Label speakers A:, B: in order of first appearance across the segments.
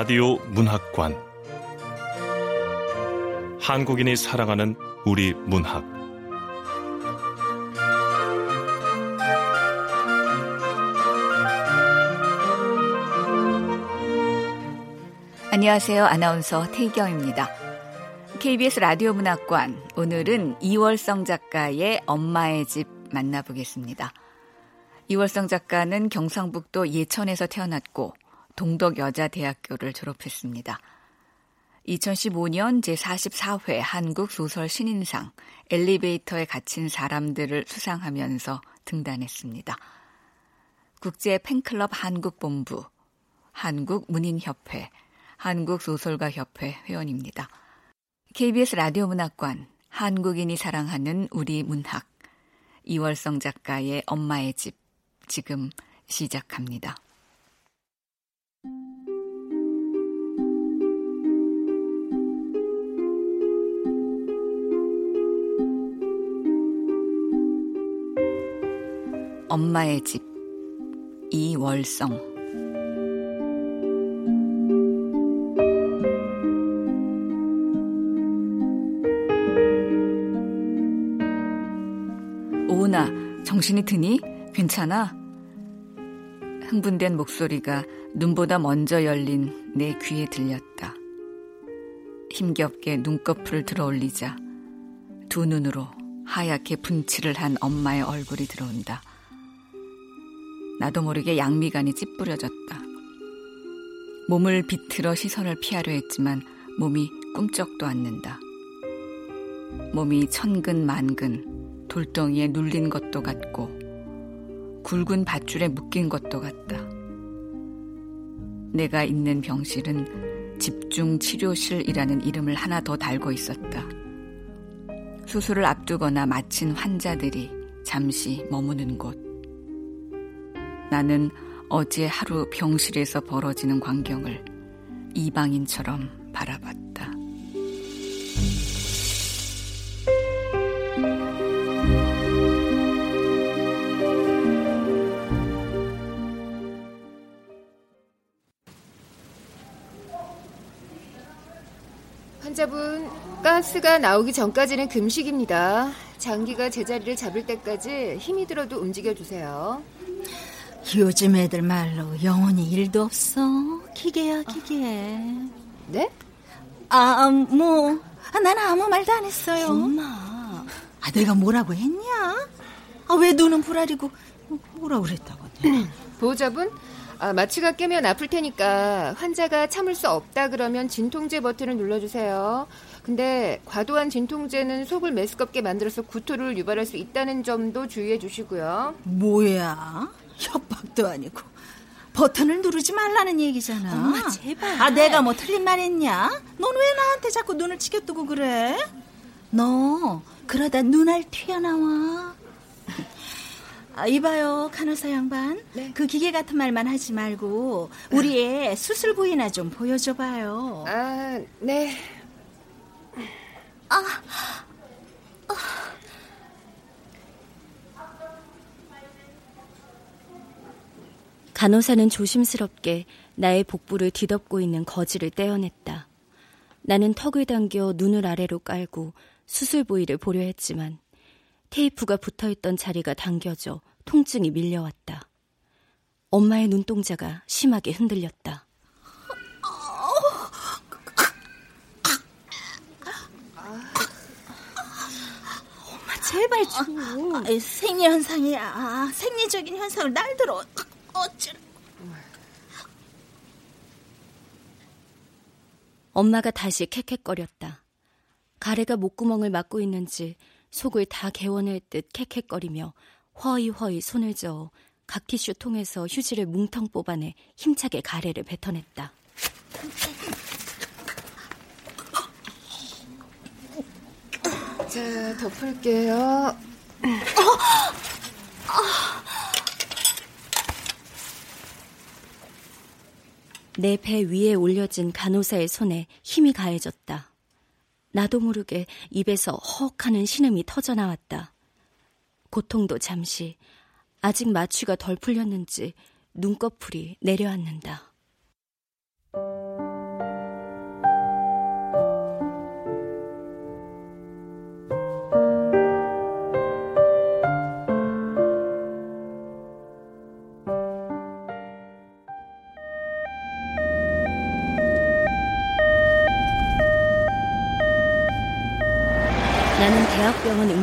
A: 라디오 문학관 한국인이 사랑하는 우리 문학
B: 안녕하세요. 아나운서 태경입니다. KBS 라디오 문학관 오늘은 이월성 작가의 엄마의 집 만나보겠습니다. 이월성 작가는 경상북도 예천에서 태어났고 동덕여자대학교를 졸업했습니다. 2015년 제44회 한국소설 신인상 엘리베이터에 갇힌 사람들을 수상하면서 등단했습니다. 국제 팬클럽 한국본부, 한국문인협회, 한국소설가협회 회원입니다. KBS 라디오 문학관, 한국인이 사랑하는 우리 문학, 이월성 작가의 엄마의 집, 지금 시작합니다. 엄마의 집 이월성 오은아 정신이 드니? 괜찮아? 흥분된 목소리가 눈보다 먼저 열린 내 귀에 들렸다. 힘겹게 눈꺼풀을 들어 올리자 두 눈으로 하얗게 분칠을 한 엄마의 얼굴이 들어온다. 나도 모르게 양미간이 찌푸려졌다. 몸을 비틀어 시선을 피하려 했지만 몸이 꿈쩍도 않는다. 몸이 천근 만근 돌덩이에 눌린 것도 같고 굵은 밧줄에 묶인 것도 같다. 내가 있는 병실은 집중 치료실이라는 이름을 하나 더 달고 있었다. 수술을 앞두거나 마친 환자들이 잠시 머무는 곳. 나는 어제 하루 병실에서 벌어지는 광경을 이방인처럼 바라봤다.
C: 환자분, 가스가 나오기 전까지는 금식입니다. 장기가 제자리를 잡을 때까지 힘이 들어도 움직여 주세요.
D: 요즘 애들 말로 영혼이 일도 없어. 기계야, 기계.
C: 네?
D: 아, 아, 뭐. 아, 나는 아무 말도 안 했어요.
C: 엄마.
D: 아, 내가 뭐라고 했냐? 아, 왜 눈은 불아리고 뭐라 그랬다고.
C: 보호자분, 아, 마취가 깨면 아플 테니까 환자가 참을 수 없다 그러면 진통제 버튼을 눌러주세요. 근데 과도한 진통제는 속을 메스껍게 만들어서 구토를 유발할 수 있다는 점도 주의해 주시고요.
D: 뭐야? 협박도 아니고 버튼을 누르지 말라는 얘기잖아.
C: 엄마 제발.
D: 아 내가 뭐 틀린 말 했냐? 넌 왜 나한테 자꾸 눈을 치켜뜨고 그래? 너 그러다 눈알 튀어나와. 아, 이봐요 간호사 양반.
C: 네.
D: 그 기계 같은 말만 하지 말고 우리의 수술 부위나 좀 보여줘봐요.
C: 아, 네.
D: 아,
E: 간호사는 조심스럽게 나의 복부를 뒤덮고 있는 거지를 떼어냈다. 나는 턱을 당겨 눈을 아래로 깔고 수술 부위를 보려 했지만 테이프가 붙어 있던 자리가 당겨져 통증이 밀려왔다. 엄마의 눈동자가 심하게 흔들렸다.
D: 엄마 제발 좀. 아, 생리 현상이야. 생리적인 현상을 날 들어. 어찌
E: 엄마가 다시 캑캑거렸다. 가래가 목구멍을 막고 있는지 속을 다 개워낼 듯 캑캑거리며 허이허이 손을 저어 각 티슈 통에서 휴지를 뭉텅 뽑아내 힘차게 가래를 뱉어냈다.
C: 자, 덮을게요.
E: 내 배 위에 올려진 간호사의 손에 힘이 가해졌다. 나도 모르게 입에서 헉 하는 신음이 터져나왔다. 고통도 잠시, 아직 마취가 덜 풀렸는지 눈꺼풀이 내려앉는다.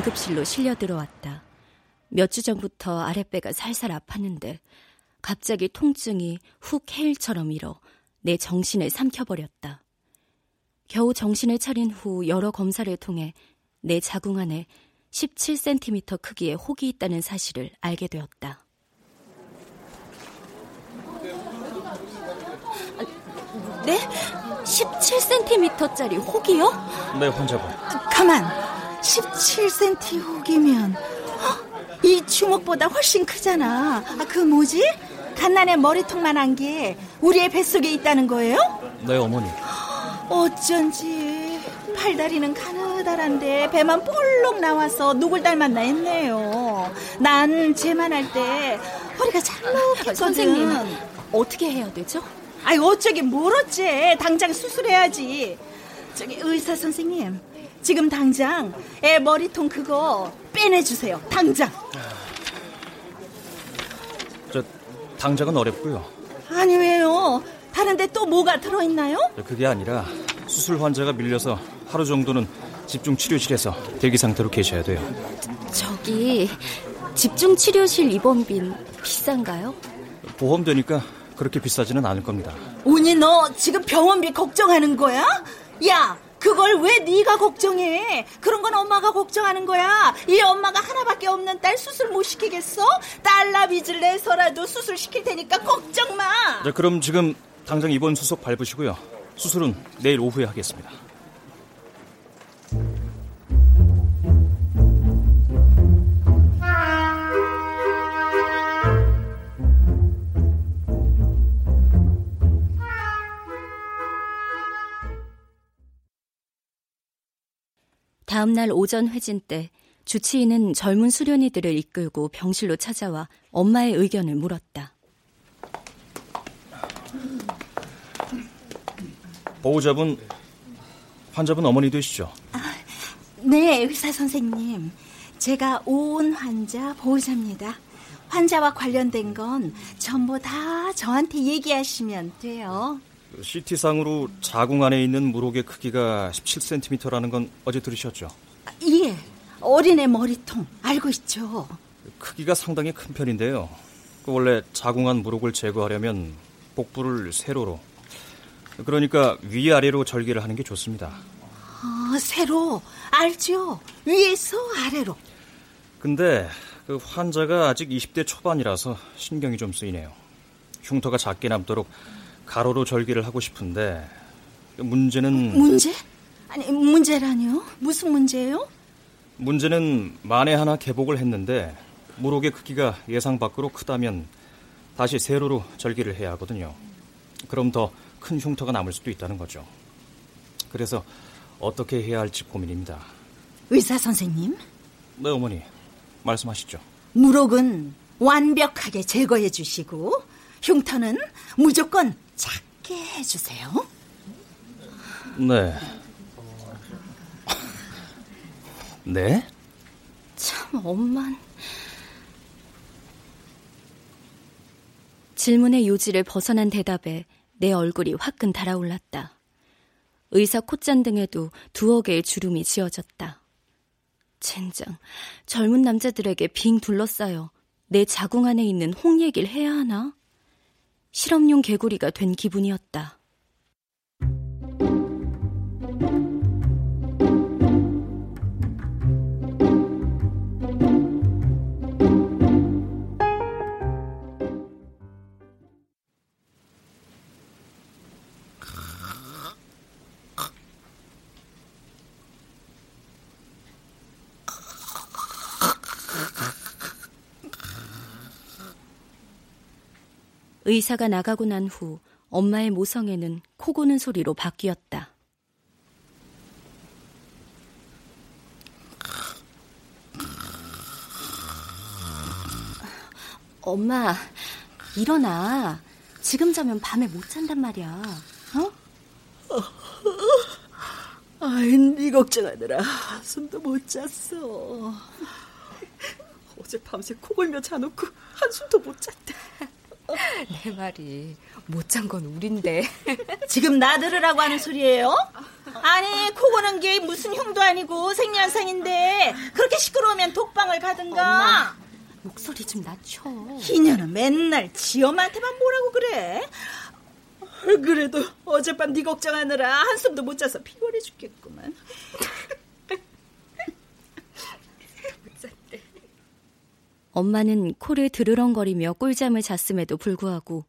E: 응급실로 실려 들어왔다. 몇 주 전부터 아랫배가 살살 아팠는데 갑자기 통증이 훅 해일처럼 일어 내 정신을 삼켜버렸다. 겨우 정신을 차린 후 여러 검사를 통해 내 자궁 안에 17cm 크기의 혹이 있다는 사실을 알게 되었다. 네? 17cm짜리 혹이요?
F: 네, 환자분.
D: 가만. 17cm 혹이면 어? 이 주먹보다 훨씬 크잖아. 아, 그 뭐지? 갓난의 머리통만한 게 우리의 뱃속에 있다는 거예요?
F: 네, 어머니.
D: 어쩐지 팔다리는 가느다란데 배만 볼록 나와서 누굴 닮았나 했네요. 난 제만할 때 허리가 잘록했거든.
E: 아, 선생님, 어떻게 해야 되죠?
D: 아이 어쩌긴 뭘 어째 당장 수술해야지 저기 의사 선생님 지금 당장 애 머리통 그거 빼내주세요 당장
F: 저 당장은 어렵고요.
D: 아니 왜요 다른데 또 뭐가 들어있나요?
F: 그게 아니라 수술 환자가 밀려서 하루 정도는 집중 치료실에서 대기 상태로 계셔야 돼요.
E: 저기 집중 치료실 입원빈 비싼가요?
F: 보험 되니까 그렇게 비싸지는 않을 겁니다.
D: 오니 너 지금 병원비 걱정하는 거야? 야 그걸 왜 네가 걱정해? 그런 건 엄마가 걱정하는 거야. 이 엄마가 하나밖에 없는 딸 수술 못 시키겠어? 딸라 빚을 내서라도 수술 시킬 테니까 걱정 마.
F: 자, 그럼 지금 당장 입원 수속 밟으시고요. 수술은 내일 오후에 하겠습니다.
E: 다음 날 오전 회진 때 주치의는 젊은 수련이들을 이끌고 병실로 찾아와 엄마의 의견을 물었다.
F: 보호자분 환자분 어머니 되시죠?
D: 네, 의사 선생님. 제가 온 환자 보호자입니다. 환자와 관련된 건 전부 다 저한테 얘기하시면 돼요.
F: CT상으로 자궁 안에 있는 물혹의 크기가 17cm라는 건 어제 들으셨죠?
D: 예, 어린애 머리통 알고 있죠.
F: 크기가 상당히 큰 편인데요. 그 원래 자궁 안 물혹을 제거하려면 복부를 세로로 그러니까 위아래로 절개를 하는 게 좋습니다.
D: 아, 세로 알죠. 위에서 아래로.
F: 근데 그 환자가 아직 20대 초반이라서 신경이 좀 쓰이네요. 흉터가 작게 남도록 가로로 절개를 하고 싶은데 문제는
D: 문제? 아니 문제라뇨? 무슨 문제예요?
F: 문제는 만에 하나 개복을 했는데 물혹의 크기가 예상 밖으로 크다면 다시 세로로 절개를 해야 하거든요. 그럼 더 큰 흉터가 남을 수도 있다는 거죠. 그래서 어떻게 해야 할지 고민입니다.
D: 의사 선생님,
F: 네, 어머니. 말씀하시죠.
D: 물혹은 완벽하게 제거해 주시고 흉터는 무조건 작게 해주세요.
F: 네. 네?
E: 참 엄만 질문의 요지를 벗어난 대답에 내 얼굴이 화끈 달아올랐다. 의사 콧잔 등에도 두어 개의 주름이 지어졌다. 젠장, 젊은 남자들에게 빙 둘러싸여 내 자궁 안에 있는 홍 얘기를 해야 하나? 실험용 개구리가 된 기분이었다. 의사가 나가고 난 후 엄마의 모성애는 코 고는 소리로 바뀌었다. 엄마, 일어나. 지금 자면 밤에 못 잔단 말이야. 어?
G: 아이, 네 걱정하느라 숨도 못 잤어. 어제 밤새 코 골며 자놓고 한숨도 못 잤다.
B: 내 말이 못 잔 건 우린데.
D: 지금 나 들으라고 하는 소리예요? 아니 코 고는 게 무슨 흉도 아니고 생리현상인데 그렇게 시끄러우면 독방을 가든가
E: 엄마, 목소리 좀 낮춰
D: 희녀는 맨날 지엄한테만 뭐라고 그래 그래도 어젯밤 네 걱정하느라 한숨도 못 자서 피곤해 죽겠구만
E: 엄마는 코를 드르렁거리며 꿀잠을 잤음에도 불구하고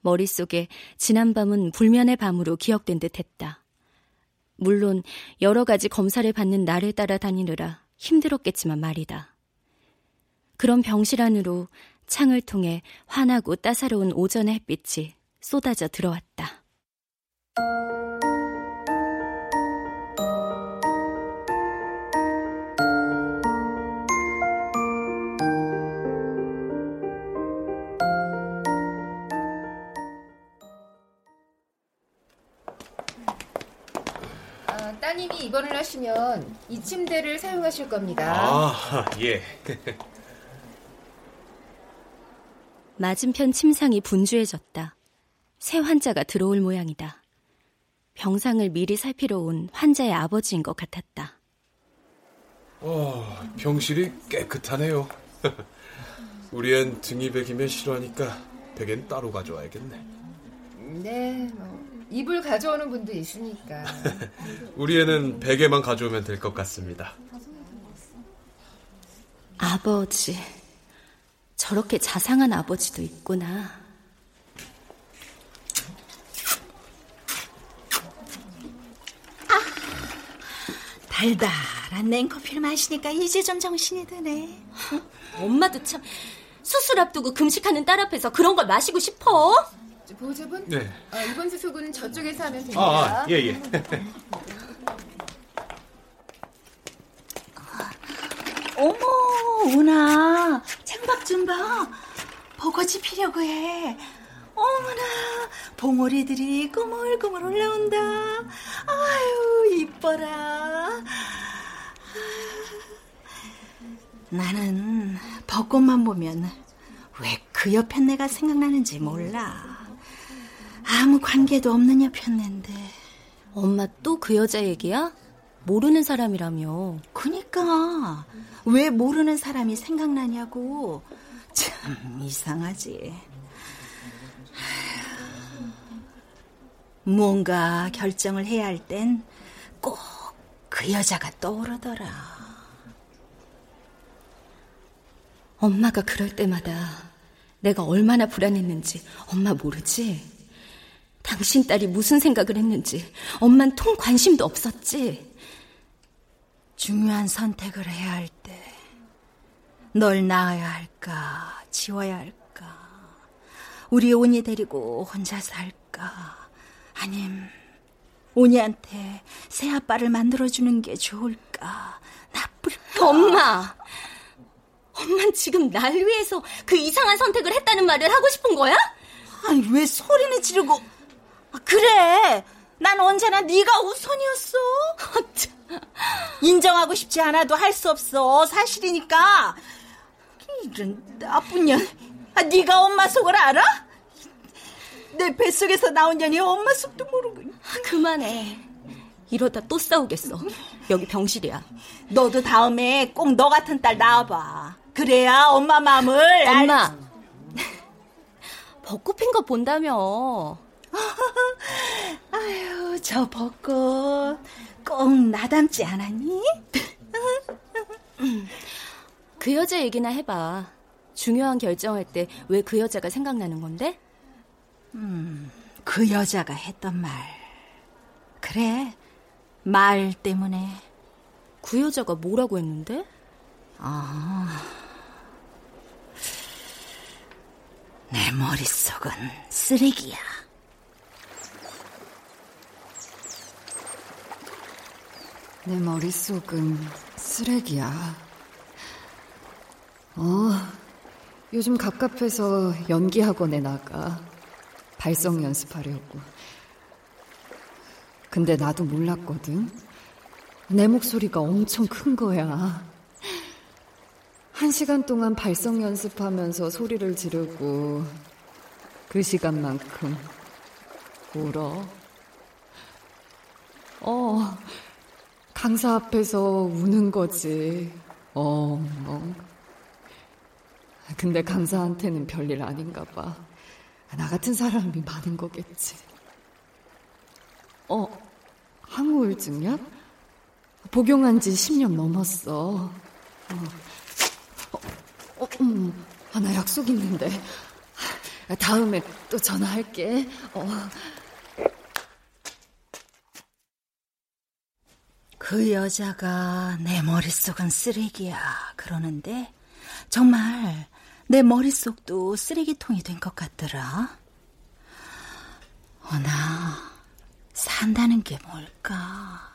E: 머릿속에 지난밤은 불면의 밤으로 기억된 듯 했다. 물론 여러 가지 검사를 받는 나를 따라다니느라 힘들었겠지만 말이다. 그런 병실 안으로 창을 통해 환하고 따사로운 오전의 햇빛이 쏟아져 들어왔다.
C: 따님이 입원을 하시면 이 침대를 사용하실 겁니다.
A: 아, 예.
E: 맞은편 침상이 분주해졌다. 새 환자가 들어올 모양이다. 병상을 미리 살피러 온 환자의 아버지인 것 같았다.
H: 어, 병실이 깨끗하네요. 우리 앤 등이 베기면 싫어하니까 베개는 따로 가져와야겠네.
C: 네, 뭐 이불 가져오는 분도 있으니까.
H: 우리 애는 베개만 가져오면 될 것 같습니다.
E: 아버지. 저렇게 자상한 아버지도 있구나.
D: 아, 달달한 냉커피를 마시니까 이제 좀 정신이 드네.
E: 엄마도 참 수술 앞두고 금식하는 딸 앞에서 그런 걸 마시고 싶어?
C: 보호자분?
H: 네.
C: 아, 이번 수속은 저쪽에서 하면 됩니다.
H: 아, 아 예, 예.
D: 어머, 우나. 창밖 좀 봐. 버거지 피려고 해. 어머나, 봉오리들이 꾸물꾸물 올라온다. 아유, 이뻐라. 나는 벚꽃만 보면 왜 그 옆에 내가 생각나는지 몰라. 아무 관계도 없는 옆이었는데.
E: 엄마 또 그 여자 얘기야? 모르는 사람이라며.
D: 그니까 왜 모르는 사람이 생각나냐고. 참 이상하지. 뭔가 결정을 해야 할 땐 꼭 그 여자가 떠오르더라.
E: 엄마가 그럴 때마다 내가 얼마나 불안했는지 엄마 모르지? 당신 딸이 무슨 생각을 했는지 엄만 통 관심도 없었지?
D: 중요한 선택을 해야 할 때 널 낳아야 할까 지워야 할까 우리 온이 데리고 혼자 살까 아님 온이한테 새 아빠를 만들어주는 게 좋을까 나쁠까
E: 엄마 엄만 지금 날 위해서 그 이상한 선택을 했다는 말을 하고 싶은 거야?
D: 아니 왜 소리는 지르고 아, 그래. 난 언제나 네가 우선이었어. 인정하고 싶지 않아도 할 수 없어. 사실이니까. 이런 나쁜 년. 아, 네가 엄마 속을 알아? 내 뱃속에서 나온 년이 엄마 속도 모르고.
E: 그만해. 이러다 또 싸우겠어. 여기 병실이야.
D: 너도 다음에 꼭 너 같은 딸 낳아봐. 그래야 엄마 마음을
E: 엄마.
D: 알...
E: 벚꽃 핀 거 본다며
D: 아유 저 벚꽃 꼭 나 닮지 않았니?
E: 그 여자 얘기나 해봐 중요한 결정할 때 왜 그 여자가 생각나는 건데?
D: 음, 그 여자가 했던 말 그래 말 때문에
E: 그 여자가 뭐라고 했는데?
D: 아, 내 머릿속은 쓰레기야.
B: 내 머릿속은 쓰레기야. 어, 요즘 갑갑해서 연기 학원에 나가. 발성 연습하려고. 근데 나도 몰랐거든. 내 목소리가 엄청 큰 거야. 한 시간 동안 발성 연습하면서 소리를 지르고 그 시간만큼 울어.
I: 어, 강사 앞에서 우는 거지. 어, 어. 근데 강사한테는 별일 아닌가 봐. 나 같은 사람이 많은 거겠지. 어, 항우울증이야? 복용한 지 10년 넘었어. 어, 어, 어 음, 아, 나 약속 있는데. 다음에 또 전화할게. 어.
D: 그 여자가 내 머릿속은 쓰레기야. 그러는데 정말 내 머릿속도 쓰레기통이 된 것 같더라. 어나 산다는 게 뭘까?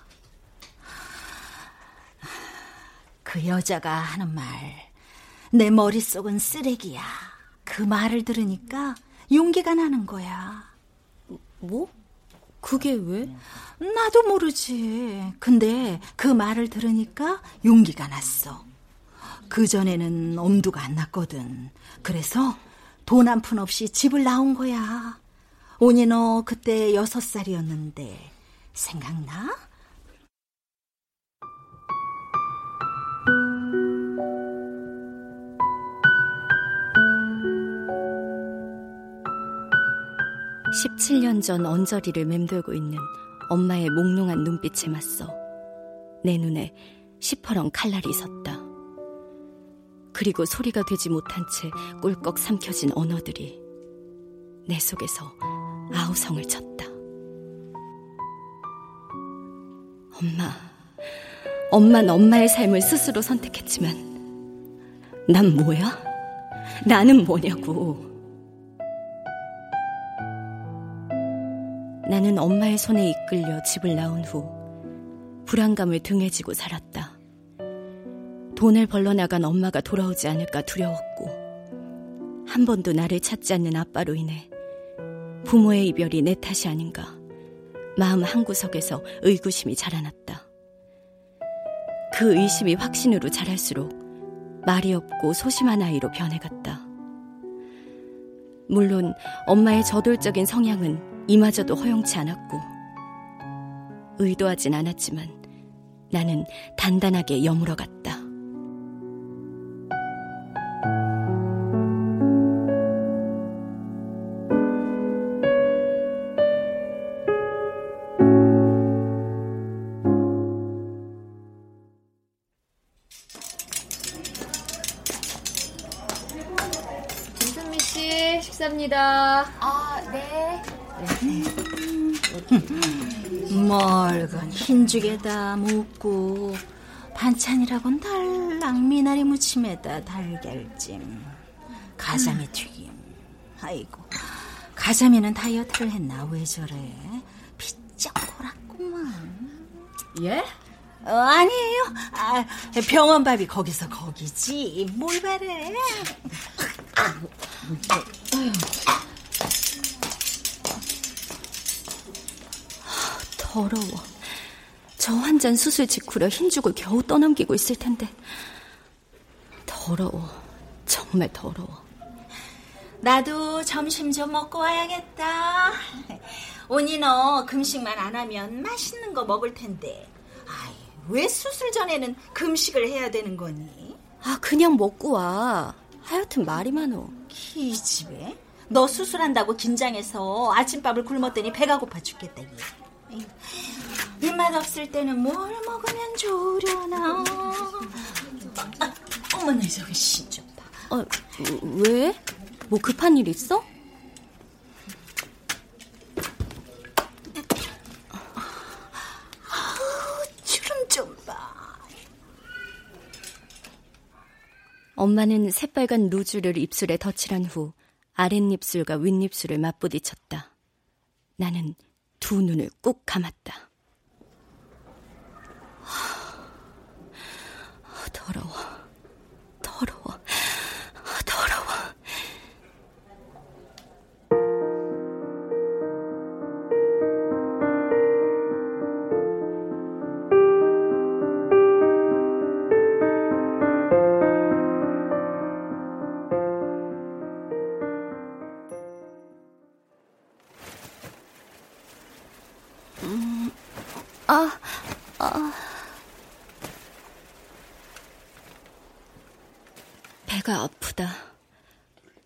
D: 그 여자가 하는 말, 내 머릿속은 쓰레기야. 그 말을 들으니까 용기가 나는 거야.
E: 뭐? 그게 왜?
D: 나도 모르지. 근데 그 말을 들으니까 용기가 났어. 그전에는 엄두가 안 났거든. 그래서 돈 한 푼 없이 집을 나온 거야. 오니 너 그때 여섯 살이었는데 생각나?
E: (17년) 전 언저리를 맴돌고 있는 엄마의 몽롱한 눈빛에 맞서 내 눈에 시퍼런 칼날이 섰다. 그리고 소리가 되지 못한 채 꿀꺽 삼켜진 언어들이 내 속에서 아우성을 쳤다. 엄마, 엄만 엄마의 삶을 스스로 선택했지만, 난 뭐야? 나는 뭐냐고. 나는 엄마의 손에 이끌려 집을 나온 후, 불안감을 등에 지고 살았다. 돈을 벌러 나간 엄마가 돌아오지 않을까 두려웠고, 한 번도 나를 찾지 않는 아빠로 인해 부모의 이별이 내 탓이 아닌가. 마음 한구석에서 의구심이 자라났다. 그 의심이 확신으로 자랄수록 말이 없고 소심한 아이로 변해갔다. 물론 엄마의 저돌적인 성향은 이마저도 허용치 않았고, 의도하진 않았지만 나는 단단하게 여물어 갔다.
C: 14입니다.
J: 아, 네.
D: 멀건 흰죽에다 묵고 반찬이라곤 달랑 미나리 무침에다 달걀찜 가자미 튀김 아이고 가자미는 다이어트를 했나 왜 저래 비쩍 골았구만
C: 예?
D: 어, 아니에요 아, 병원밥이 거기서 거기지 뭘 바래
E: 더러워. 저한잔 수술 직후라 흰죽을 겨우 떠넘기고 있을 텐데. 더러워. 정말 더러워.
D: 나도 점심 좀 먹고 와야겠다. 오니 너 금식만 안 하면 맛있는 거 먹을 텐데. 아이, 왜 수술 전에는 금식을 해야 되는 거니?
E: 아, 그냥 먹고 와. 하여튼 말이 많어.
D: 기집애? 너 수술한다고 긴장해서 아침밥을 굶었더니 배가 고파 죽겠다. 얘. 입맛 없을 때는 뭘 먹으면 좋으려나? 아, 어머나 저기 신좀 봐.
E: 어, 왜? 뭐 급한 일 있어?
D: 아우, 주름 좀 봐.
E: 엄마는 새빨간 루즈를 입술에 덧칠한 후 아랫입술과 윗입술을 맞부딪혔다. 나는 두 눈을 꾹 감았다. 더러워. 더러워.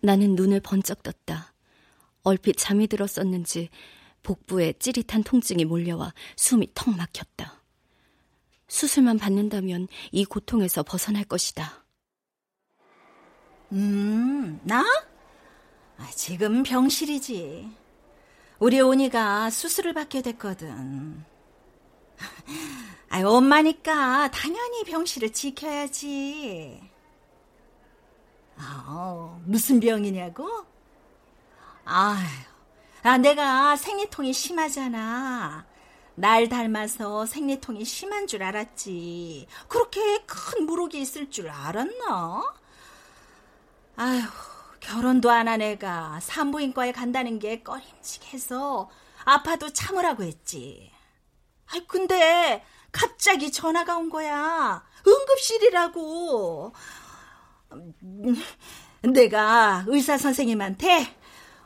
E: 나는 눈을 번쩍 떴다. 얼핏 잠이 들었었는지 복부에 찌릿한 통증이 몰려와 숨이 턱 막혔다. 수술만 받는다면 이 고통에서 벗어날 것이다.
D: 음, 나? 아, 지금 병실이지. 우리 온이가 수술을 받게 됐거든. 아, 엄마니까 당연히 병실을 지켜야지. 아, 무슨 병이냐고? 아휴, 아, 내가 생리통이 심하잖아. 날 닮아서 생리통이 심한 줄 알았지. 그렇게 큰 무록이 있을 줄 알았나? 아휴, 결혼도 안 한 애가 산부인과에 간다는 게 꺼림직해서 아파도 참으라고 했지. 아 근데 갑자기 전화가 온 거야. 응급실이라고. 내가 의사 선생님한테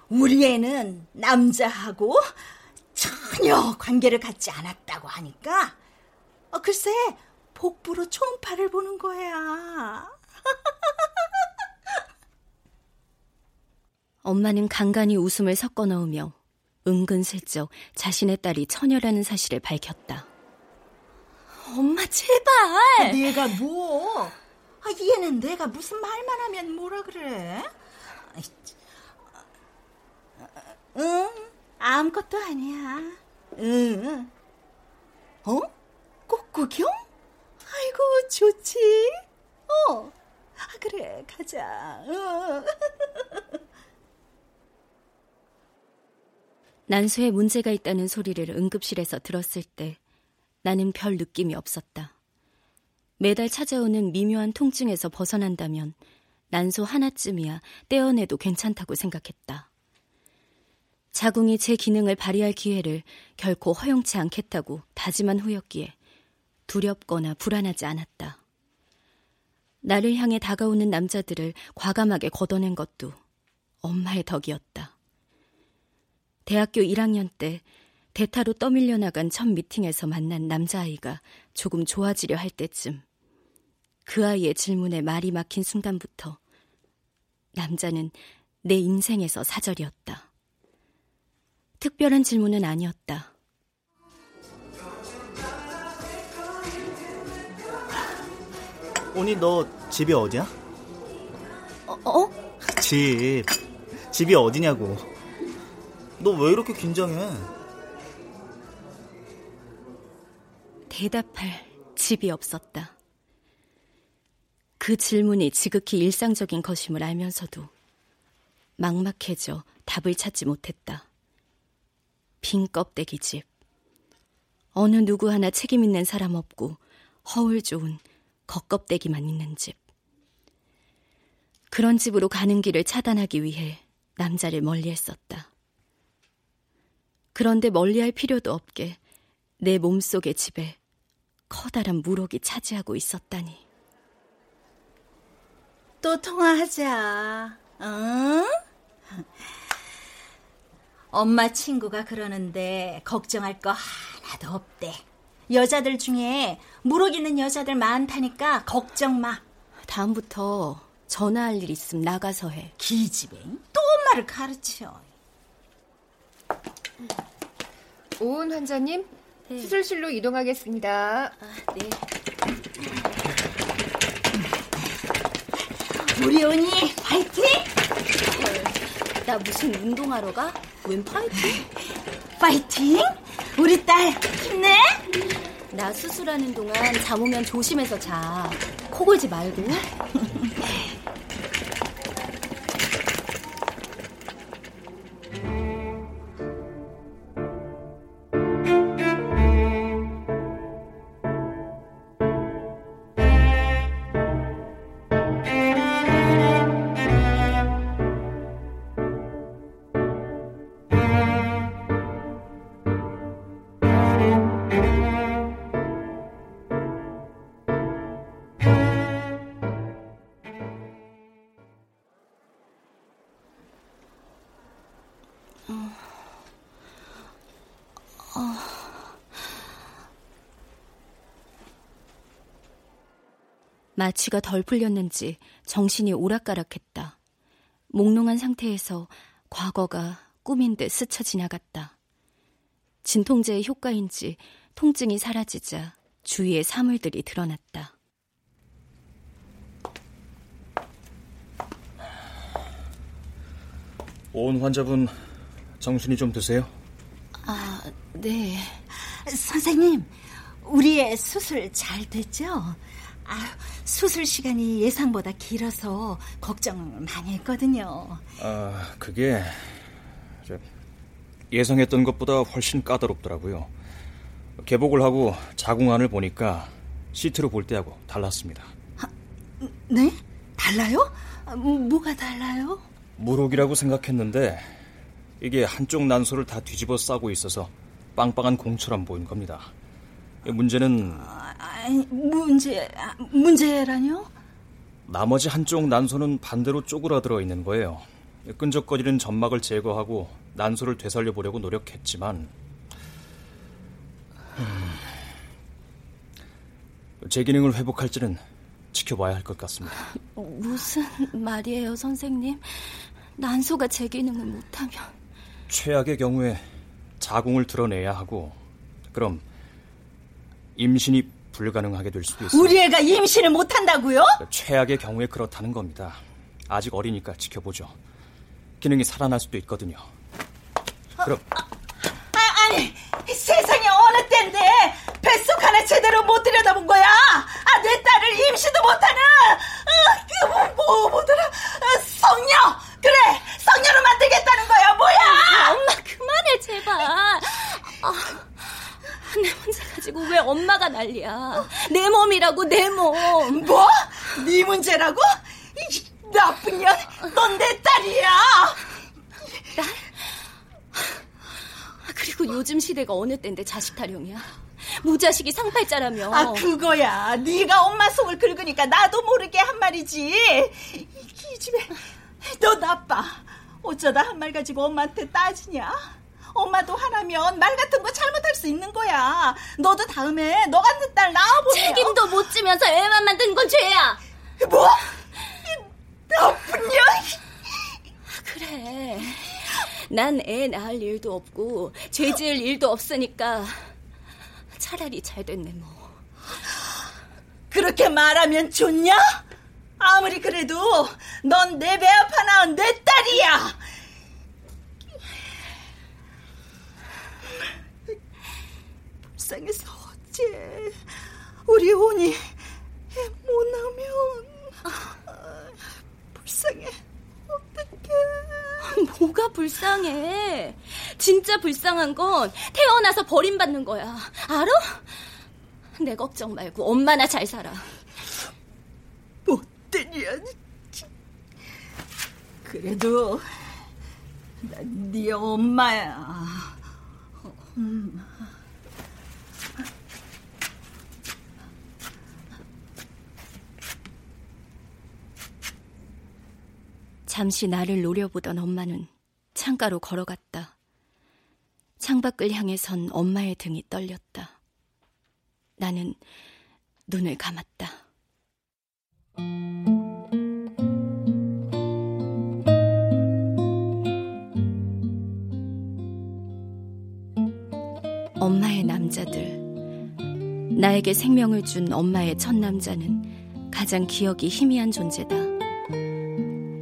D: 우리 애는 남자하고 전혀 관계를 갖지 않았다고 하니까 어, 글쎄 복부로 초음파를 보는 거야.
E: 엄마는 간간히 웃음을 섞어 넣으며 은근슬쩍 자신의 딸이 처녀라는 사실을 밝혔다.
D: 엄마 제발. 내가 뭐? 아, 얘는 내가 무슨 말만 하면 뭐라 그래? 응, 아무것도 아니야. 응. 어? 꽃구경? 아이고, 좋지? 어. 아, 그래, 가자. 응.
E: 난소에 문제가 있다는 소리를 응급실에서 들었을 때 나는 별 느낌이 없었다. 매달 찾아오는 미묘한 통증에서 벗어난다면 난소 하나쯤이야 떼어내도 괜찮다고 생각했다. 자궁이 제 기능을 발휘할 기회를 결코 허용치 않겠다고 다짐한 후였기에 두렵거나 불안하지 않았다. 나를 향해 다가오는 남자들을 과감하게 걷어낸 것도 엄마의 덕이었다. 대학교 1학년 때 대타로 떠밀려 나간 첫 미팅에서 만난 남자아이가 조금 좋아지려 할 때쯤 그 아이의 질문에 말이 막힌 순간부터 남자는 내 인생에서 사절이었다. 특별한 질문은 아니었다.
K: 오니 너 집이 어디야?
E: 어? 어?
K: 집. 집이 어디냐고. 너 왜 이렇게 긴장해?
E: 대답할 집이 없었다. 그 질문이 지극히 일상적인 것임을 알면서도 막막해져 답을 찾지 못했다. 빈 껍데기 집. 어느 누구 하나 책임 있는 사람 없고 허울 좋은 겉껍데기만 있는 집. 그런 집으로 가는 길을 차단하기 위해 남자를 멀리 했었다. 그런데 멀리 할 필요도 없게 내 몸속의 집에 커다란 무록이 차지하고 있었다니.
D: 또 통화하자. 응? 엄마 친구가 그러는데 걱정할 거 하나도 없대. 여자들 중에 무럭 있는 여자들 많다니까 걱정 마.
E: 다음부터 전화할 일 있음 나가서 해.
D: 기집애. 또 엄마를 가르쳐.
C: 오은 환자님, 네. 수술실로 이동하겠습니다.
E: 아, 네.
D: 우리 언니 파이팅!
E: 나 무슨 운동하러 가? 웬 파이팅?
D: 파이팅? 우리 딸 힘내?
E: 나 수술하는 동안 잠 오면 조심해서 자. 코 골지 말고. 마취가 덜 풀렸는지 정신이 오락가락했다. 몽롱한 상태에서 과거가 꿈인 듯 스쳐 지나갔다. 진통제의 효과인지 통증이 사라지자 주위에 사물들이 드러났다.
F: 온 환자분 정신이 좀 드세요?
E: 아, 네.
D: 선생님, 우리의 수술 잘 됐죠? 아, 수술 시간이 예상보다 길어서 걱정 많이 했거든요.
F: 아, 그게 예상했던 것보다 훨씬 까다롭더라고요. 개복을 하고 자궁안을 보니까 시트로 볼 때하고 달랐습니다.
D: 아, 네? 달라요? 뭐가 달라요?
F: 무록이라고 생각했는데 이게 한쪽 난소를 다 뒤집어 싸고 있어서 빵빵한 공처럼 보인 겁니다. 문제는
D: 아, 문제 문제라뇨?
F: 나머지 한쪽 난소는 반대로 쪼그라들어 있는 거예요. 끈적거리는 점막을 제거하고 난소를 되살려 보려고 노력했지만 음, 제 기능을 회복할지는 지켜봐야 할 것 같습니다.
E: 무슨 말이에요, 선생님? 난소가 제 기능을 못하면
F: 최악의 경우에 자궁을 드러내야 하고 그럼 임신이 불가능하게 될 수도 있습니다.
D: 우리 애가 임신을 못한다고요?
F: 최악의 경우에 그렇다는 겁니다. 아직 어리니까 지켜보죠. 기능이 살아날 수도 있거든요. 그럼
D: 아, 아니 세상에 어느 때인데 뱃속 하나 제대로 못 들여다본 거야. 아, 내 딸을 임신도 못하는 아, 그뭐 뭐더라 아, 성녀 그래 성녀로 만들겠다는 거야 뭐야?
E: 엄마 그만해 제발. 아. 내 문제 가지고 왜 엄마가 난리야? 내 몸이라고 내 몸.
D: 뭐? 네 문제라고? 나쁜 년, 넌 내 딸이야.
E: 딸? 그리고 요즘 시대가 어느 때인데 자식 타령이야? 무자식이 상팔자라며.
D: 아 그거야. 네가 엄마 속을 긁으니까 나도 모르게 한 말이지. 이 집에 너 나빠. 어쩌다 한 말 가지고 엄마한테 따지냐? 엄마도 하나면 말 같은 거 잘못할 수 있는 거야. 너도 다음에 너 같은 딸 낳아보면
E: 책임도 못 지면서 애만 만든 건 죄야.
D: 뭐? 나쁜 년?
E: 그래. 난 애 낳을 일도 없고 죄 지을 일도 없으니까 차라리 잘 됐네 뭐.
D: 그렇게 말하면 좋냐? 아무리 그래도 넌 내 배 아파 낳은 내 딸이야. 불쌍해서 어째 우리 온이 못 나면 불쌍해. 어떡해.
E: 뭐가 불쌍해? 진짜 불쌍한 건 태어나서 버림받는 거야. 알아? 내 걱정 말고 엄마나 잘 살아.
D: 못된 년 그래도 난 네 엄마야. 음.
E: 잠시 나를 노려보던 엄마는 창가로 걸어갔다. 창밖을 향해 선 엄마의 등이 떨렸다. 나는 눈을 감았다. 엄마의 남자들. 나에게 생명을 준 엄마의 첫 남자는 가장 기억이 희미한 존재다.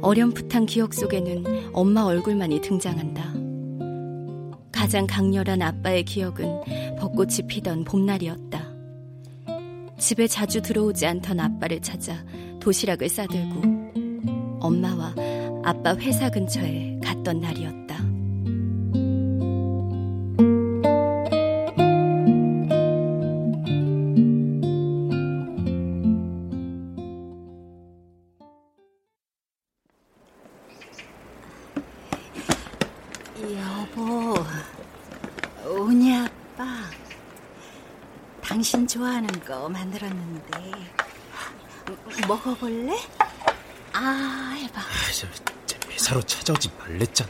E: 어렴풋한 기억 속에는 엄마 얼굴만이 등장한다. 가장 강렬한 아빠의 기억은 벚꽃이 피던 봄날이었다. 집에 자주 들어오지 않던 아빠를 찾아 도시락을 싸들고 엄마와 아빠 회사 근처에 갔던 날이었다.
D: 먹어볼래? 아, 해봐.
H: 저, 제 회사로 찾아오지 말랬잖아.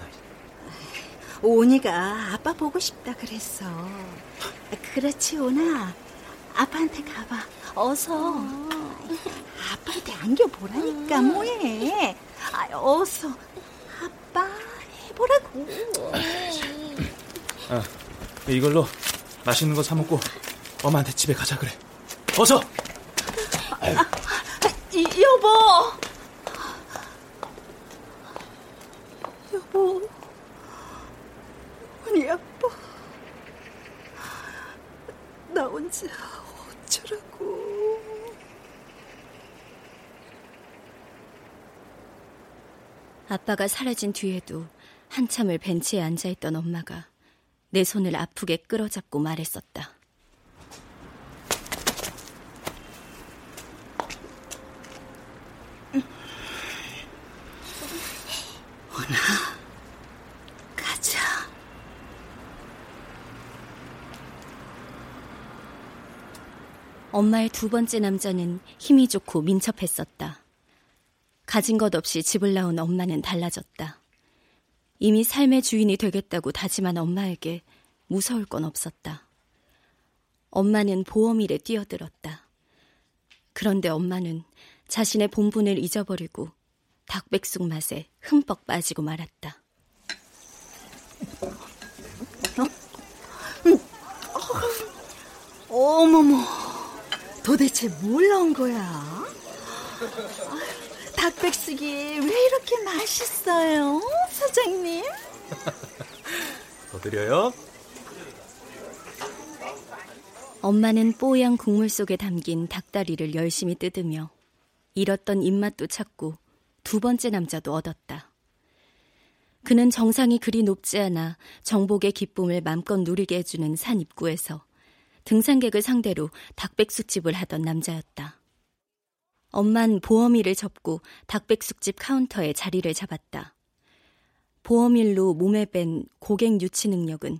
D: 오니가 아빠 보고 싶다 그랬어. 그렇지, 오나. 아빠한테 가봐. 어서. 아빠한테 안겨보라니까 뭐해. 아, 어서 아빠 해보라고.
L: 아, 이걸로 맛있는 거 사 먹고 엄마한테 집에 가자 그래. 어서.
D: 아, 이, 여보. 여보. 우리 아빠. 나 혼자 어쩌라고.
E: 아빠가 사라진 뒤에도 한참을 벤치에 앉아있던 엄마가 내 손을 아프게 끌어잡고 말했었다. 엄마의 두 번째 남자는 힘이 좋고 민첩했었다. 가진 것 없이 집을 나온 엄마는 달라졌다. 이미 삶의 주인이 되겠다고 다짐한 엄마에게 무서울 건 없었다. 엄마는 보험일에 뛰어들었다. 그런데 엄마는 자신의 본분을 잊어버리고 닭백숙 맛에 흠뻑 빠지고 말았다.
D: 어머머, 도대체 뭘 넣은 거야? 닭백숙이 왜 이렇게 맛있어요, 사장님?
L: 더 드려요?
E: 엄마는 뽀얀 국물 속에 담긴 닭다리를 열심히 뜯으며 잃었던 입맛도 찾고 두 번째 남자도 얻었다. 그는 정상이 그리 높지 않아 정복의 기쁨을 맘껏 누리게 해주는 산 입구에서 등산객을 상대로 닭백숙집을 하던 남자였다. 엄만 보험일을 접고 닭백숙집 카운터에 자리를 잡았다. 보험일로 몸에 밴 고객 유치 능력은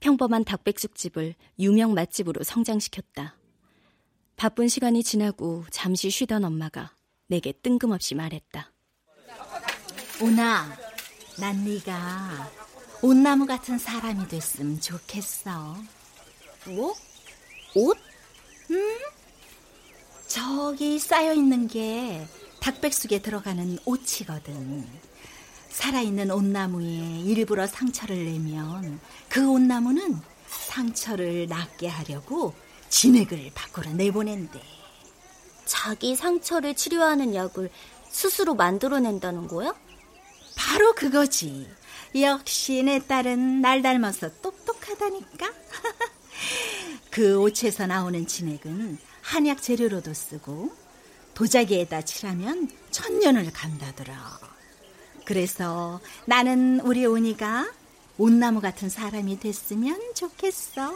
E: 평범한 닭백숙집을 유명 맛집으로 성장시켰다. 바쁜 시간이 지나고 잠시 쉬던 엄마가 내게 뜬금없이 말했다.
D: 오나, 난 네가 옷나무 같은 사람이 됐으면 좋겠어.
E: 뭐? 옷?
D: 응? 저기 쌓여 있는 게 닭백숙에 들어가는 옷이거든. 살아있는 옷나무에 일부러 상처를 내면 그 옷나무는 상처를 낫게 하려고 진액을 밖으로 내보낸대.
E: 자기 상처를 치료하는 약을 스스로 만들어낸다는 거야?
D: 바로 그거지. 역시 내 딸은 날 닮아서 똑똑하다니까. 그 옷에서 나오는 진액은 한약 재료로도 쓰고 도자기에다 칠하면 천년을 간다더라. 그래서 나는 우리 오니가 온나무 같은 사람이 됐으면 좋겠어.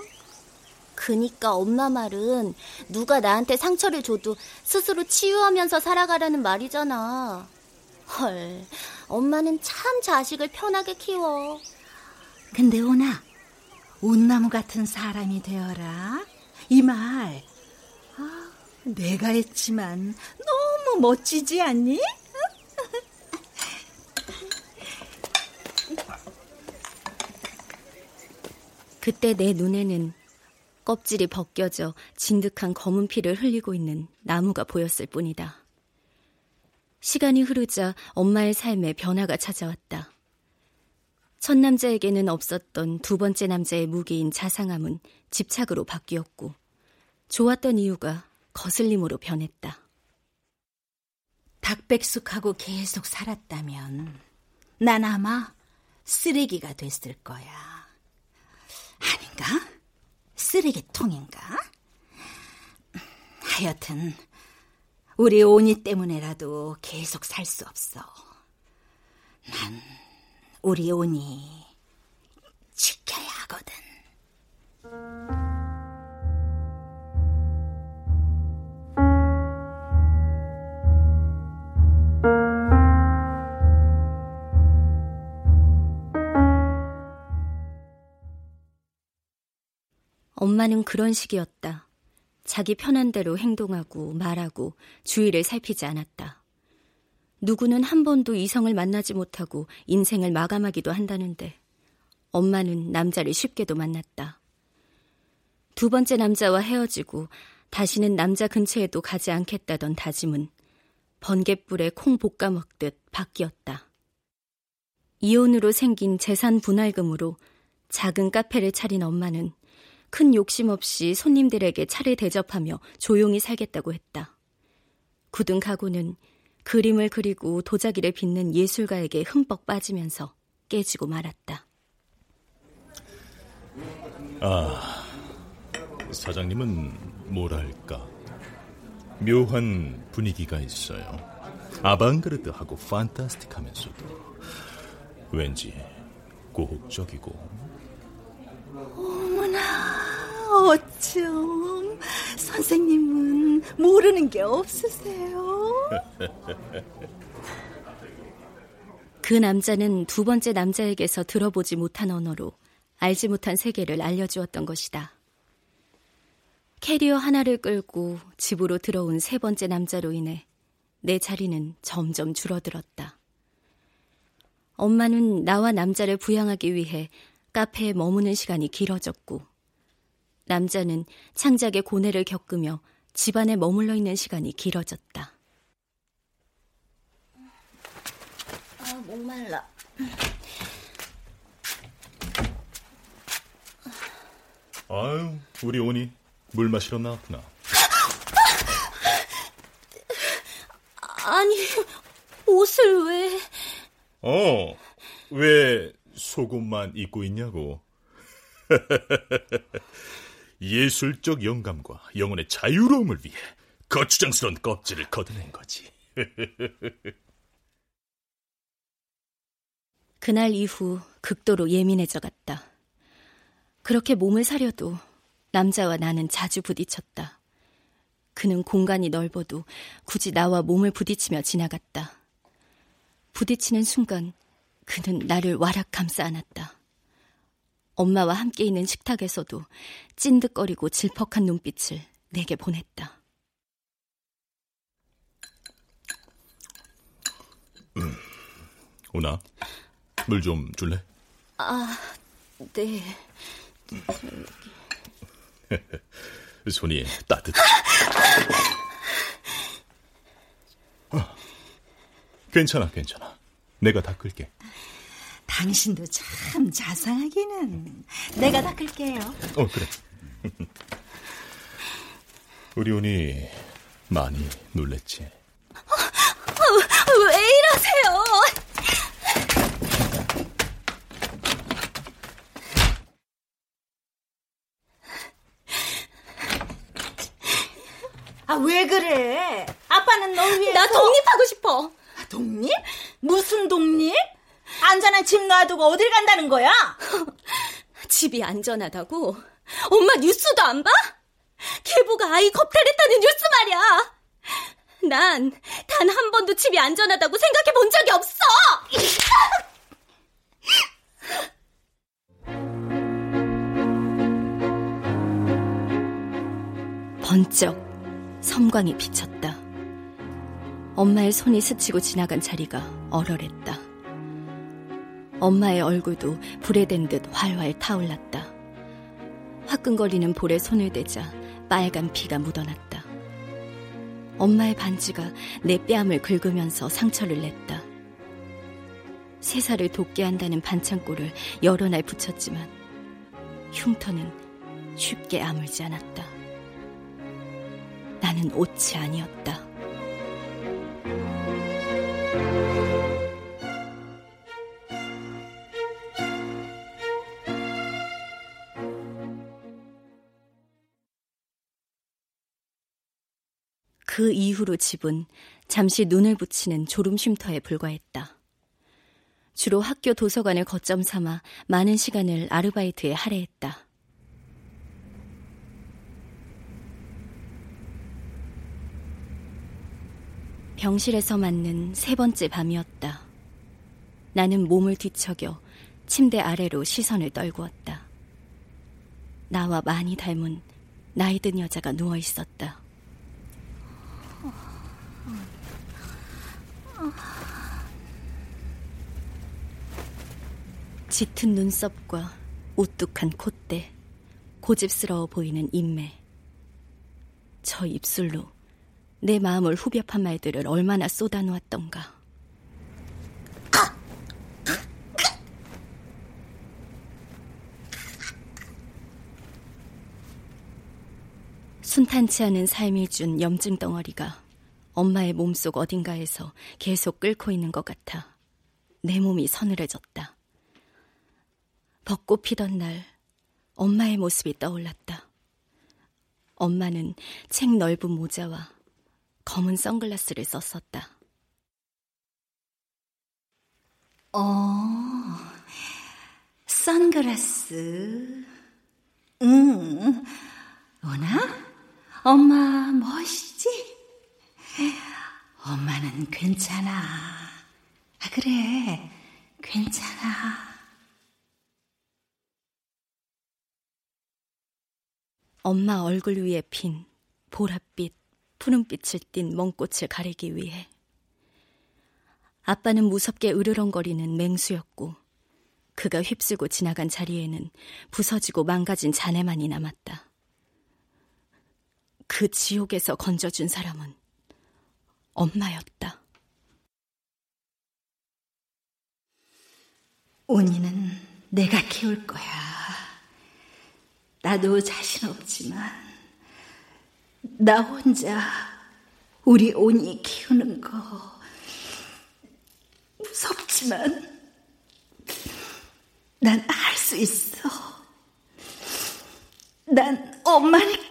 E: 그니까 엄마 말은 누가 나한테 상처를 줘도 스스로 치유하면서 살아가라는 말이잖아. 헐, 엄마는 참 자식을 편하게 키워.
D: 근데 오나, 온나무 같은 사람이 되어라. 이 말, 아, 내가 했지만 너무 멋지지 않니?
E: 그때 내 눈에는 껍질이 벗겨져 진득한 검은 피를 흘리고 있는 나무가 보였을 뿐이다. 시간이 흐르자 엄마의 삶에 변화가 찾아왔다. 첫 남자에게는 없었던 두 번째 남자의 무기인 자상함은 집착으로 바뀌었고, 좋았던 이유가 거슬림으로 변했다.
D: 닭백숙하고 계속 살았다면 난 아마 쓰레기가 됐을 거야. 아닌가? 쓰레기통인가? 하여튼 우리 오니 때문에라도 계속 살 수 없어. 난 우리 오니 지켜야 하거든.
E: 엄마는 그런 식이었다. 자기 편한 대로 행동하고 말하고 주위를 살피지 않았다. 누구는 한 번도 이성을 만나지 못하고 인생을 마감하기도 한다는데 엄마는 남자를 쉽게도 만났다. 두 번째 남자와 헤어지고 다시는 남자 근처에도 가지 않겠다던 다짐은 번갯불에 콩 볶아 먹듯 바뀌었다. 이혼으로 생긴 재산 분할금으로 작은 카페를 차린 엄마는 큰 욕심 없이 손님들에게 차를 대접하며 조용히 살겠다고 했다. 굳은 각오는 그림을 그리고 도자기를 빚는 예술가에게 흠뻑 빠지면서 깨지고 말았다.
M: 아, 사장님은 뭐랄까 묘한 분위기가 있어요. 아방그르드하고 판타스틱하면서도 왠지 고혹적이고.
D: 어머나, 어쩜 선생님은 모르는 게 없으세요?
E: 그 남자는 두 번째 남자에게서 들어보지 못한 언어로 알지 못한 세계를 알려주었던 것이다. 캐리어 하나를 끌고 집으로 들어온 세 번째 남자로 인해 내 자리는 점점 줄어들었다. 엄마는 나와 남자를 부양하기 위해 카페에 머무는 시간이 길어졌고, 남자는 창작의 고뇌를 겪으며 집안에 머물러 있는 시간이 길어졌다.
D: 아, 목말라.
M: 아유, 우리 오니 물 마시러 나왔구나.
E: 아니, 옷을 왜...
M: 어, 왜 속옷만 입고 있냐고. 예술적 영감과 영혼의 자유로움을 위해 거추장스러운 껍질을 걷어낸 거지.
E: 그날 이후 극도로 예민해져 갔다. 그렇게 몸을 사려도 남자와 나는 자주 부딪혔다. 그는 공간이 넓어도 굳이 나와 몸을 부딪히며 지나갔다. 부딪히는 순간 그는 나를 와락 감싸 안았다. 엄마와 함께 있는 식탁에서도 찐득거리고 질퍽한 눈빛을 내게 보냈다.
M: 음, 오나, 물 좀 줄래?
E: 아, 네.
M: 손이 따뜻해. 어, 괜찮아, 괜찮아. 내가 닦을게.
D: 당신도 참 자상하기는. 내가 닦을게요.
M: 어, 그래. 우리 운이 많이 놀랬지.
E: 어, 왜 이러세요?
D: 아, 왜 그래? 아빠는 널 위해서.
E: 나 독립하고 싶어.
D: 아, 독립? 무슨 독립? 안전한 집 놔두고 어딜 간다는 거야?
E: 집이 안전하다고? 엄마 뉴스도 안 봐? 계보가 아이 겁탈했다는 뉴스 말이야. 난 단 한 번도 집이 안전하다고 생각해 본 적이 없어. 번쩍 섬광이 비쳤다. 엄마의 손이 스치고 지나간 자리가 얼얼했다. 엄마의 얼굴도 불에 댄 듯 활활 타올랐다. 화끈거리는 볼에 손을 대자 빨간 피가 묻어났다. 엄마의 반지가 내 뺨을 긁으면서 상처를 냈다. 세 살을 돕게 한다는 반창고를 여러 날 붙였지만 흉터는 쉽게 아물지 않았다. 나는 옷이 아니었다. 그 이후로 집은 잠시 눈을 붙이는 졸음 쉼터에 불과했다. 주로 학교 도서관을 거점 삼아 많은 시간을 아르바이트에 할애했다. 병실에서 맞는 세 번째 밤이었다. 나는 몸을 뒤척여 침대 아래로 시선을 떨구었다. 나와 많이 닮은 나이 든 여자가 누워 있었다. 짙은 눈썹과 우뚝한 콧대, 고집스러워 보이는 인매. 저 입술로 내 마음을 후벼판 말들을 얼마나 쏟아놓았던가. 순탄치 않은 삶이 준 염증 덩어리가 엄마의 몸속 어딘가에서 계속 끓고 있는 것 같아 내 몸이 서늘해졌다. 벚꽃 피던 날 엄마의 모습이 떠올랐다. 엄마는 책 넓은 모자와 검은 선글라스를 썼었다.
D: 어, 선글라스. 응, 오나? 엄마 멋있지? 엄마는 괜찮아. 아, 그래, 괜찮아.
E: 엄마 얼굴 위에 핀 보랏빛, 푸른빛을 띤 먼꽃을 가리기 위해. 아빠는 무섭게 으르렁거리는 맹수였고, 그가 휩쓸고 지나간 자리에는 부서지고 망가진 잔해만이 남았다. 그 지옥에서 건져준 사람은 엄마였다.
D: 온이는 내가 키울 거야. 나도 자신 없지만 나 혼자 우리 온이 키우는 거 무섭지만 난 할 수 있어. 난 엄마니까.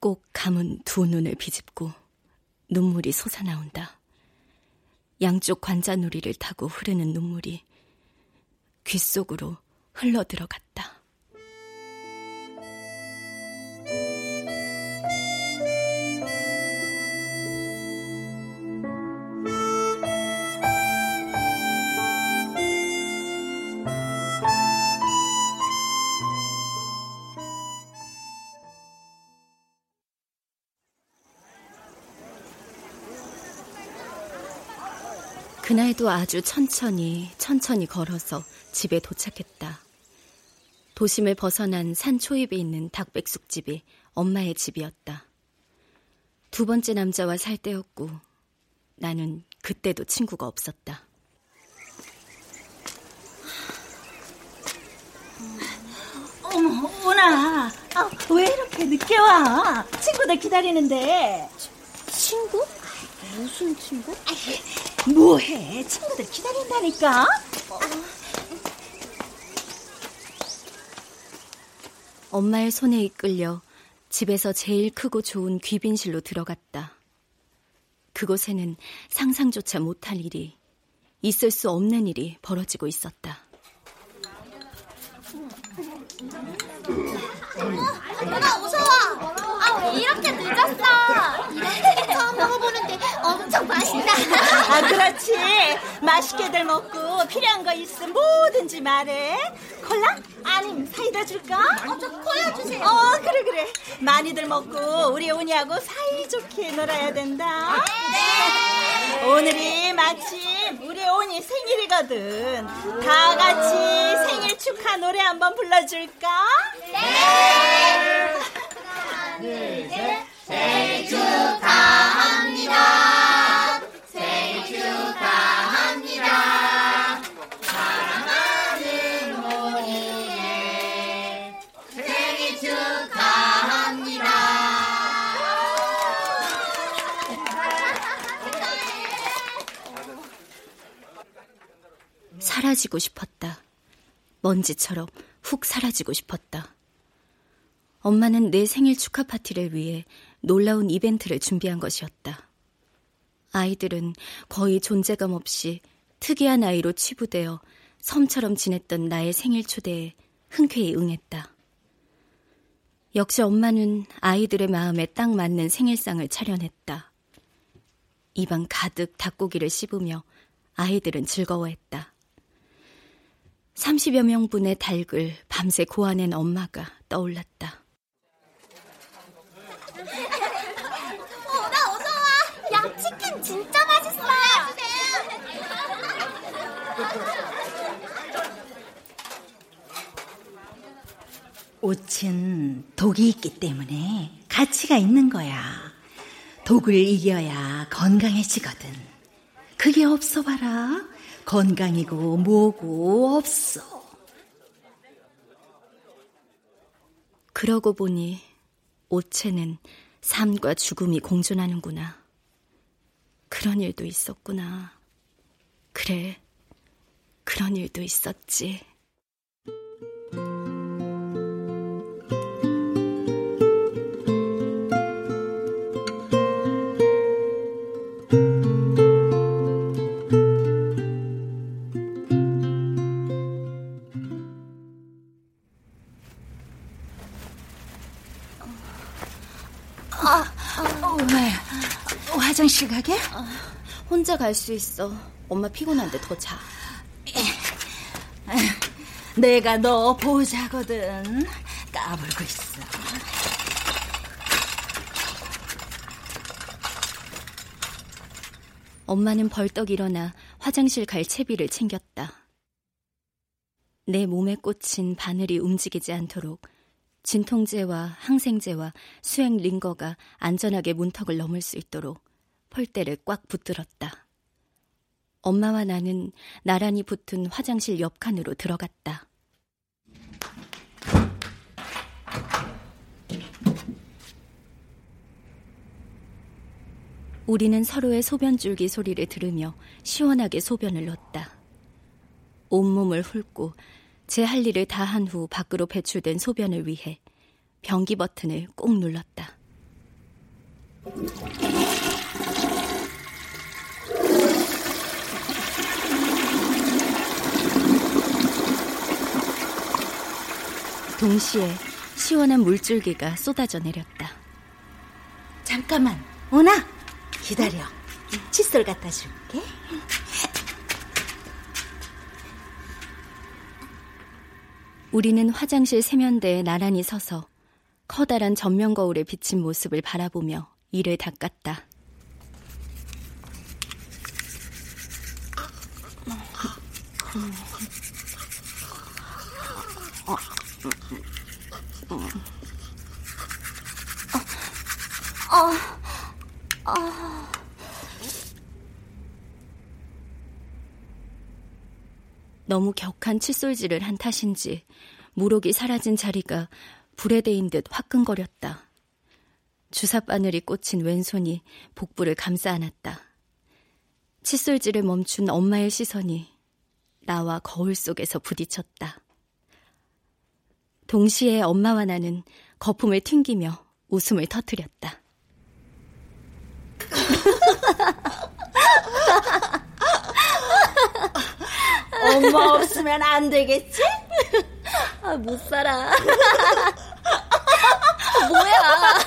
E: 꼭 감은 두 눈을 비집고 눈물이 솟아나온다. 양쪽 관자놀이를 타고 흐르는 눈물이 귀 속으로 흘러 들어갔다. 그날도 아주 천천히 천천히 걸어서 집에 도착했다. 도심을 벗어난 산 초입에 있는 닭백숙집이 엄마의 집이었다. 두 번째 남자와 살 때였고 나는 그때도 친구가 없었다.
D: 어머, 오나. 아, 왜 이렇게 늦게 와? 친구들 기다리는데.
J: 친구? 무슨 친구?
D: 뭐해? 친구들 기다린다니까?
E: 엄마의 손에 이끌려 집에서 제일 크고 좋은 귀빈실로 들어갔다. 그곳에는 상상조차 못할 일이, 있을 수 없는 일이 벌어지고 있었다.
J: 누나 어서 와. 아왜 이렇게 늦었어? 처음 먹어보는데 엄청 맛있다.
D: 아, 그렇지. 맛있게들 먹고 필요한 거 있으면 뭐든지 말해. 콜라? 아님 사이다 줄까?
J: 어, 저 콜라 주세요.
D: 어, 그래 그래. 많이들 먹고 우리 오니하고 사이좋게 놀아야 된다.
J: 네.
D: 오늘이 마침 우리 오니 생일이거든. 다 같이 생일 축하 노래 한번 불러줄까?
J: 네. 하나, 둘, 셋. 생일 축하합니다. 축하합니다. 사랑하는 오니의 생일 축하합니다.
E: 사라지고 싶었다. 먼지처럼 훅 사라지고 싶었다. 엄마는 내 생일 축하 파티를 위해 놀라운 이벤트를 준비한 것이었다. 아이들은 거의 존재감 없이 특이한 아이로 치부되어 섬처럼 지냈던 나의 생일 초대에 흔쾌히 응했다. 역시 엄마는 아이들의 마음에 딱 맞는 생일상을 차려냈다. 입안 가득 닭고기를 씹으며 아이들은 즐거워했다. 30여 명분의 닭을 밤새 고아낸 엄마가 떠올랐다.
J: 어, 나 어서 와. 야, 치킨 진짜 맛있어.
D: 옷은 독이 있기 때문에 가치가 있는 거야. 독을 이겨야 건강해지거든. 그게 없어 봐라. 건강이고 뭐고 없어.
E: 그러고 보니 오체는 삶과 죽음이 공존하는구나. 그런 일도 있었구나. 그래, 그런 일도 있었지.
D: 화장실 가게?
E: 혼자 갈 수 있어. 엄마 피곤한데 더 자.
D: 내가 너 보자거든. 까불고 있어.
E: 엄마는 벌떡 일어나 화장실 갈 채비를 챙겼다. 내 몸에 꽂힌 바늘이 움직이지 않도록 진통제와 항생제와 수행 링거가 안전하게 문턱을 넘을 수 있도록 폴대를 꽉 붙들었다. 엄마와 나는 나란히 붙은 화장실 옆 칸으로 들어갔다. 우리는 서로의 소변 줄기 소리를 들으며 시원하게 소변을 넣었다. 온몸을 훑고 제 할 일을 다 한 후 밖으로 배출된 소변을 위해 변기 버튼을 꼭 눌렀다. 동시에 시원한 물줄기가 쏟아져 내렸다.
D: 잠깐만, 오나 기다려. 칫솔 갖다 줄게.
E: 우리는 화장실 세면대에 나란히 서서 커다란 전면 거울에 비친 모습을 바라보며 이를 닦았다. 어, 어. 너무 격한 칫솔질을 한 탓인지 무록이 사라진 자리가 불에 대인 듯 화끈거렸다. 주사바늘이 꽂힌 왼손이 복부를 감싸 안았다. 칫솔질을 멈춘 엄마의 시선이 나와 거울 속에서 부딪혔다. 동시에 엄마와 나는 거품을 튕기며 웃음을 터뜨렸다.
D: 엄마 없으면 안 되겠지?
E: 아, 못 살아. 뭐야?